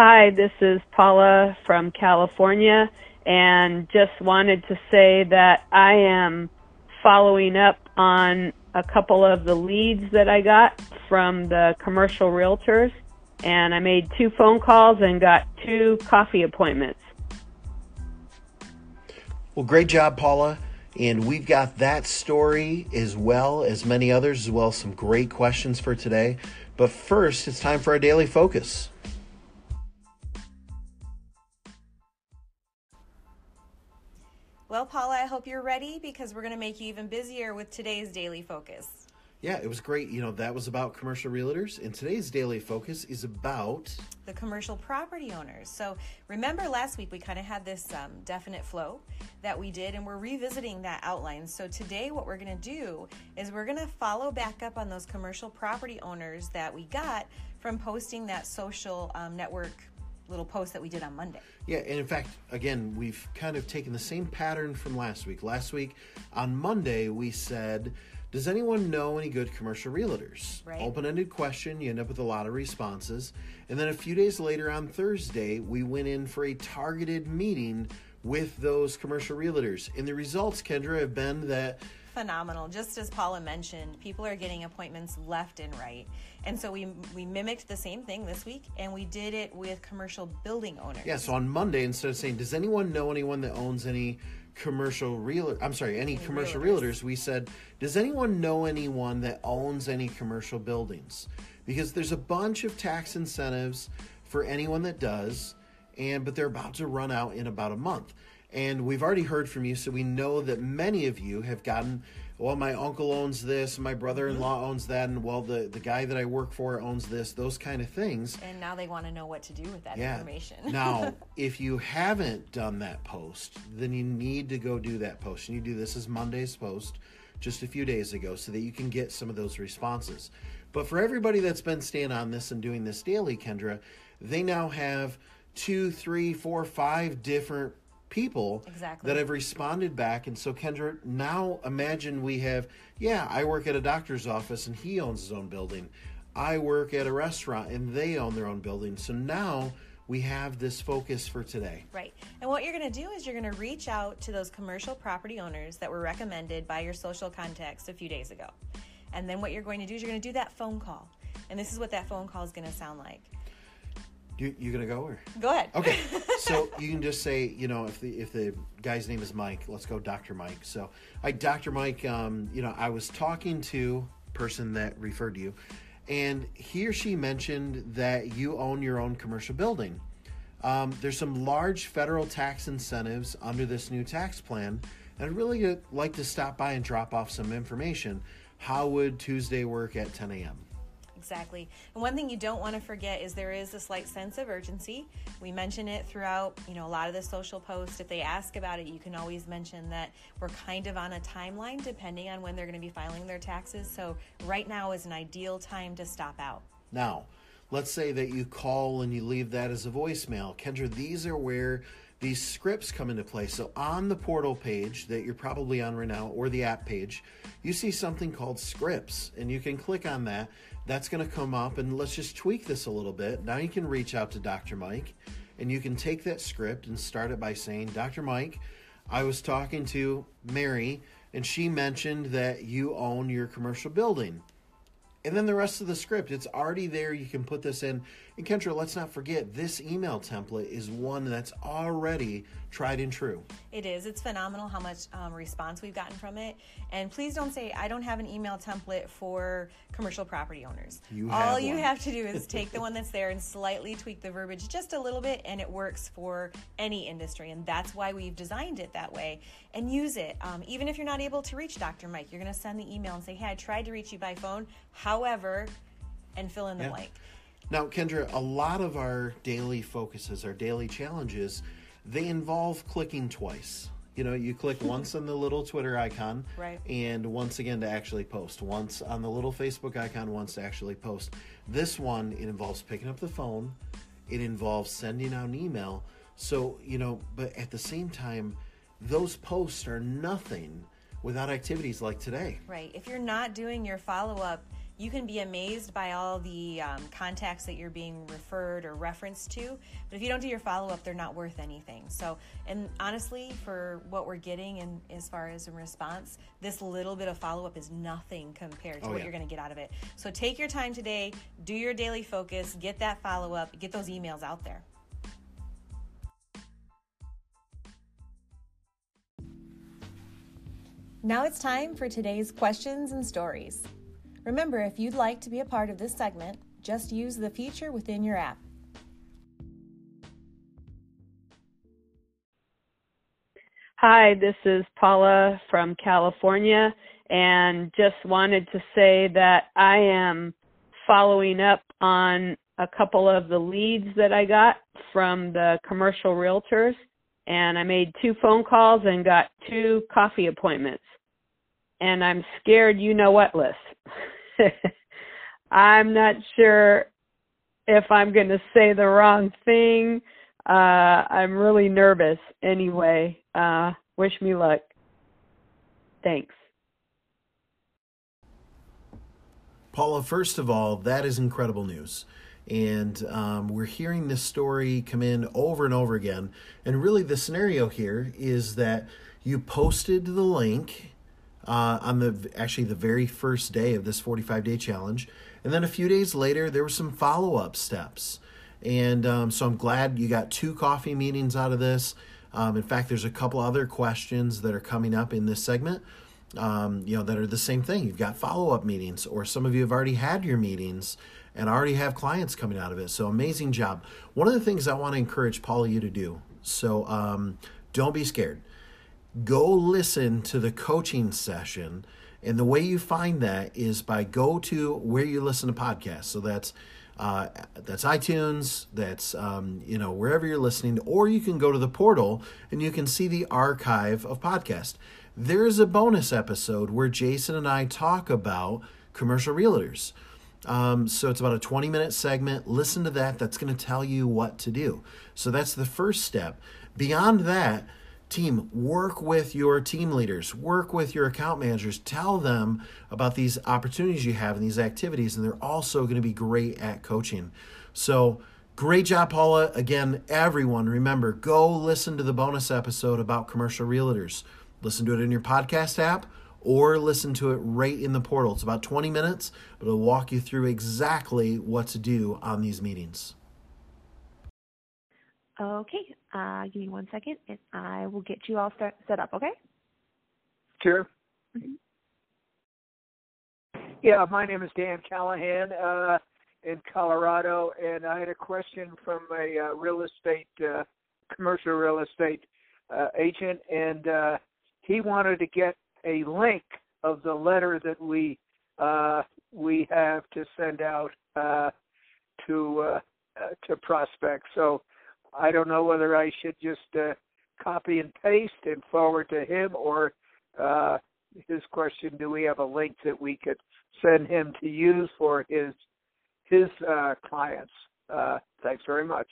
Hi, this is Paula from California, and just wanted to say that I am following up on a couple of the leads that I got from the commercial realtors, and I made two phone calls and got two coffee appointments. Well, great job, Paula. And we've got that story as well as many others, as well as some great questions for today. But first, it's time for our daily focus. You're ready because we're going to make you even busier with today's daily focus. Yeah, it was great. You know, that was about commercial realtors, and today's daily focus is about the commercial property owners. So, remember last week we kind of had this um, definite flow that we did, and we're revisiting that outline. So, today what we're going to do is we're going to follow back up on those commercial property owners that we got from posting that social um, network little post that we did on Monday. Yeah, and in fact, again, we've kind of taken the same pattern from last week. Last week on Monday, we said, Does anyone know any good commercial realtors? Right. Open ended question, you end up with a lot of responses. And then a few days later on Thursday, we went in for a targeted meeting with those commercial realtors. And the results, Kendra, have been that phenomenal. Just as Paula mentioned, people are getting appointments left and right. And so we we mimicked the same thing this week and we did it with commercial building owners. Yeah, so on Monday instead of saying, "Does anyone know anyone that owns any commercial real I'm sorry, any, any commercial realtors. realtors?" we said, "Does anyone know anyone that owns any commercial buildings?" Because there's a bunch of tax incentives for anyone that does, and but they're about to run out in about a month. And we've already heard from you, so we know that many of you have gotten, well, my uncle owns this, and my brother in law mm-hmm. owns that, and well, the, the guy that I work for owns this, those kind of things. And now they want to know what to do with that yeah. information. now, if you haven't done that post, then you need to go do that post. And you do this as Monday's post just a few days ago so that you can get some of those responses. But for everybody that's been staying on this and doing this daily, Kendra, they now have two, three, four, five different people exactly. that have responded back. And so, Kendra, now imagine we have, yeah, I work at a doctor's office and he owns his own building. I work at a restaurant and they own their own building. So now we have this focus for today. Right. And what you're going to do is you're going to reach out to those commercial property owners that were recommended by your social contacts a few days ago. And then what you're going to do is you're going to do that phone call. And this is what that phone call is going to sound like. You you gonna go or go ahead? Okay, so you can just say you know if the if the guy's name is Mike, let's go Dr. Mike. So I Dr. Mike, um, you know I was talking to person that referred to you, and he or she mentioned that you own your own commercial building. Um, there's some large federal tax incentives under this new tax plan, and I'd really like to stop by and drop off some information. How would Tuesday work at 10 a.m.? Exactly. And one thing you don't want to forget is there is a slight sense of urgency. We mention it throughout, you know, a lot of the social posts. If they ask about it, you can always mention that we're kind of on a timeline depending on when they're going to be filing their taxes. So right now is an ideal time to stop out. Now, let's say that you call and you leave that as a voicemail. Kendra, these are where these scripts come into play. So on the portal page that you're probably on right now or the app page, you see something called scripts and you can click on that that's going to come up and let's just tweak this a little bit. Now you can reach out to Dr. Mike and you can take that script and start it by saying, Dr. Mike, I was talking to Mary and she mentioned that you own your commercial building. And then the rest of the script, it's already there. You can put this in. And Kendra, let's not forget this email template is one that's already tried and true. It is. It's phenomenal how much um, response we've gotten from it. And please don't say, I don't have an email template for commercial property owners. You All one. you have to do is take the one that's there and slightly tweak the verbiage just a little bit, and it works for any industry. And that's why we've designed it that way. And use it. Um, even if you're not able to reach Dr. Mike, you're going to send the email and say, Hey, I tried to reach you by phone. However, and fill in the yeah. blank. Now, Kendra, a lot of our daily focuses, our daily challenges, they involve clicking twice. You know, you click hmm. once on the little Twitter icon, right. and once again to actually post. Once on the little Facebook icon, once to actually post. This one, it involves picking up the phone, it involves sending out an email. So, you know, but at the same time, those posts are nothing without activities like today. Right. If you're not doing your follow up you can be amazed by all the um, contacts that you're being referred or referenced to. But if you don't do your follow up, they're not worth anything. So, and honestly, for what we're getting and as far as a response, this little bit of follow up is nothing compared to Oh, what yeah. you're going to get out of it. So take your time today, do your daily focus, get that follow up, get those emails out there. Now it's time for today's questions and stories. Remember, if you'd like to be a part of this segment, just use the feature within your app. Hi, this is Paula from California, and just wanted to say that I am following up on a couple of the leads that I got from the commercial realtors, and I made two phone calls and got two coffee appointments. And I'm scared you know what list. I'm not sure if I'm going to say the wrong thing. Uh, I'm really nervous anyway. Uh, wish me luck. Thanks. Paula, first of all, that is incredible news. And um, we're hearing this story come in over and over again. And really, the scenario here is that you posted the link uh, on the actually the very first day of this 45 day challenge. And then a few days later, there were some follow up steps. And um, so I'm glad you got two coffee meetings out of this. Um, in fact, there's a couple other questions that are coming up in this segment um, you know, that are the same thing. You've got follow up meetings, or some of you have already had your meetings and already have clients coming out of it. So amazing job. One of the things I want to encourage Paula you to do. So um, don't be scared. Go listen to the coaching session, and the way you find that is by go to where you listen to podcasts. So that's uh, that's iTunes, that's um, you know wherever you're listening, or you can go to the portal and you can see the archive of podcast. There is a bonus episode where Jason and I talk about commercial realtors. Um, so it's about a 20 minute segment. Listen to that. That's going to tell you what to do. So that's the first step. Beyond that, team, work with your team leaders, work with your account managers, tell them about these opportunities you have and these activities, and they're also going to be great at coaching. So, great job, Paula. Again, everyone, remember go listen to the bonus episode about commercial realtors. Listen to it in your podcast app or listen to it right in the portal. It's about 20 minutes, but it'll walk you through exactly what to do on these meetings. Okay, uh, give me one second, and I will get you all start, set up. Okay. Sure. Mhm. Yeah, my name is Dan Callahan uh, in Colorado, and I had a question from a uh, real estate, uh, commercial real estate uh, agent, and uh, he wanted to get a link of the letter that we uh, we have to send out uh, to uh, uh, to prospects. So I don't know whether I should just uh, copy and paste and forward to him, or uh, his question: Do we have a link that we could send him to use for his his uh, clients? Uh, thanks very much.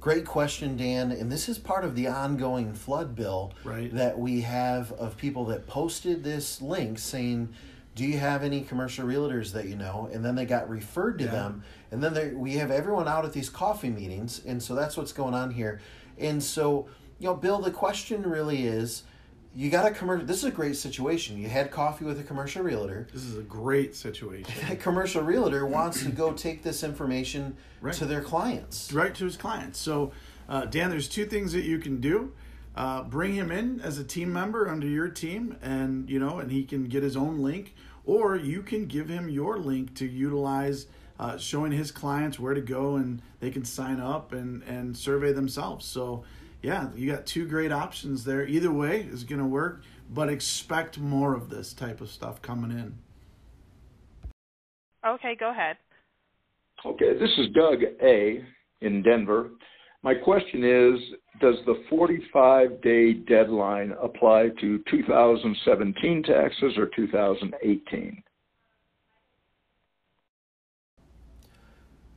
Great question, Dan. And this is part of the ongoing flood bill Right. that we have of people that posted this link saying, "Do you have any commercial realtors that you know?" And then they got referred to Yeah. them, and then they, we have everyone out at these coffee meetings, and so that's what's going on here. And so, you know, Bill, the question really is, you got a commercial. This is a great situation. You had coffee with a commercial realtor. This is a great situation. That commercial realtor wants to go take this information Right. to their clients. right to his clients. So, uh, Dan, there's two things that you can do. Uh, bring him in as a team member under your team, and you know, and he can get his own link, or you can give him your link to utilize, uh, showing his clients where to go, and they can sign up and and survey themselves. So, yeah, you got two great options there. Either way is going to work, but expect more of this type of stuff coming in. Okay, go ahead. Okay, this is Doug A. in Denver. My question is Does the 45 day deadline apply to 2017 taxes or 2018?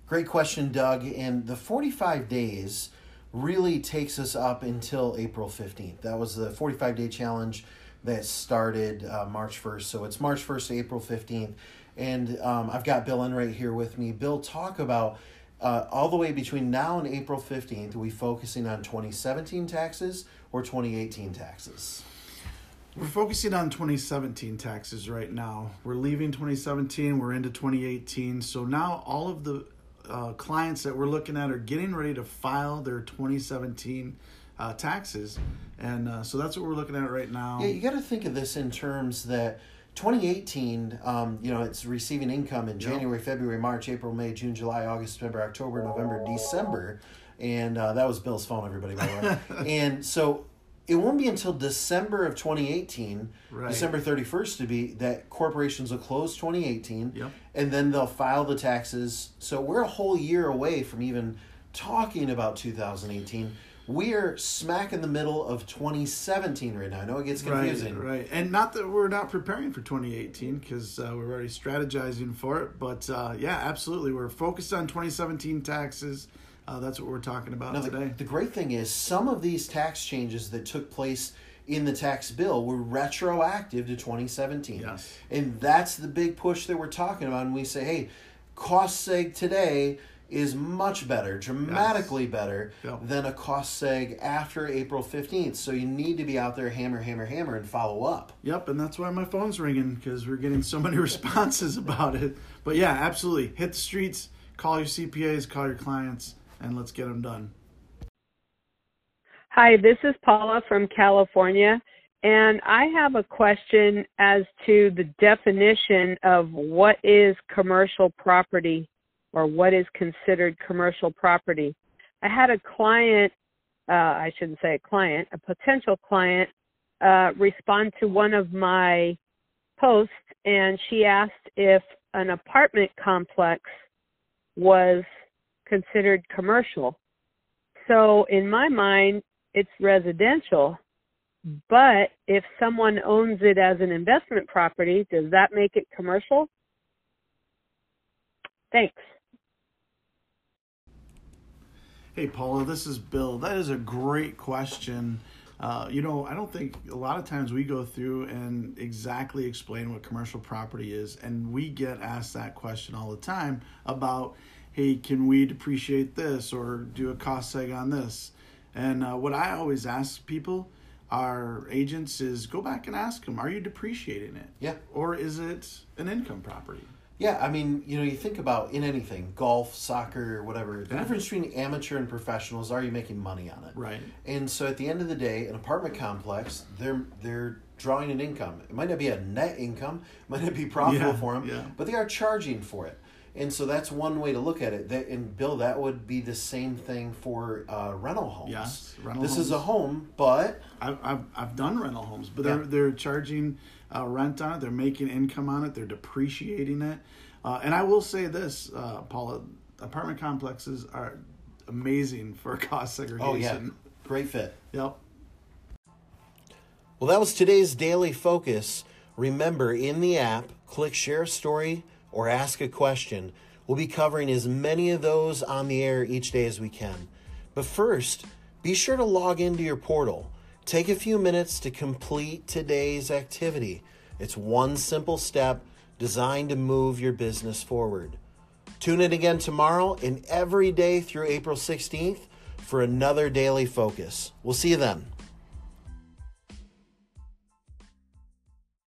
Great question, Doug. And the 45 days really takes us up until April 15th. That was the 45 day challenge that started uh, March 1st. So it's March 1st to April 15th. And um, I've got Bill Enright here with me. Bill, talk about uh, all the way between now and April 15th, are we focusing on 2017 taxes or 2018 taxes? We're focusing on 2017 taxes right now. We're leaving 2017, we're into 2018. So now all of the uh, clients that we're looking at are getting ready to file their 2017 uh, taxes. And uh, so that's what we're looking at right now. Yeah, you got to think of this in terms that 2018, um, you know, it's receiving income in January, February, March, April, May, June, July, August, September, October, November, December. And uh, that was Bill's phone, everybody, by the way. and so it won't be until December of 2018, Right. December 31st to be, that corporations will close 2018 Yep. and then they'll file the taxes. So we're a whole year away from even talking about 2018. We're smack in the middle of 2017 right now. I know it gets confusing. Right, right. And not that we're not preparing for 2018 because uh, we're already strategizing for it. But uh, yeah, absolutely. We're focused on 2017 taxes. Uh, that's what we're talking about Now, the, today. the great thing is, some of these tax changes that took place in the tax bill were retroactive to 2017. Yes. And that's the big push that we're talking about. And we say, hey, cost seg today is much better, dramatically better Yep. than a cost seg after April 15th. So you need to be out there hammer, hammer, hammer and follow up. Yep, and that's why my phone's ringing because we're getting so many responses about it. But yeah, absolutely. Hit the streets, call your CPAs, call your clients, and let's get them done. Hi, this is Paula from California, and I have a question as to the definition of what is commercial property or what is considered commercial property. I had a client, uh, I shouldn't say a client, a potential client, uh, respond to one of my posts, and she asked if an apartment complex was considered commercial. So, in my mind, it's residential. But if someone owns it as an investment property, does that make it commercial? Thanks. Hey, Paula, this is Bill. That is a great question. Uh, you know, I don't think a lot of times we go through and exactly explain what commercial property is, and we get asked that question all the time about, hey, can we depreciate this or do a cost seg on this? And uh, what I always ask people, our agents, is go back and ask them, are you depreciating it? Yeah. Or is it an income property? Yeah, I mean, you know, you think about in anything, golf, soccer, whatever, the Yeah. difference between amateur and professional is are you making money on it? Right. And so at the end of the day, an apartment complex, they're they're drawing an income. It might not be a net income, might not be profitable Yeah, for them, yeah. but they are charging for it. And so that's one way to look at it. That and Bill, that would be the same thing for uh, rental homes. Yes, rental this is a home, but I've, I've, I've done rental homes, but they're they're charging uh, rent on it. They're making income on it. They're depreciating it. Uh, and I will say this, uh, Paula, apartment complexes are amazing for cost segregation. oh yeah, great fit. Yep. Well, that was today's daily focus. Remember, in the app, click share story or ask a question. We'll be covering as many of those on the air each day as we can. But first, be sure to log into your portal. Take a few minutes to complete today's activity. It's one simple step designed to move your business forward. Tune in again tomorrow and every day through April 16th for another daily focus. We'll see you then.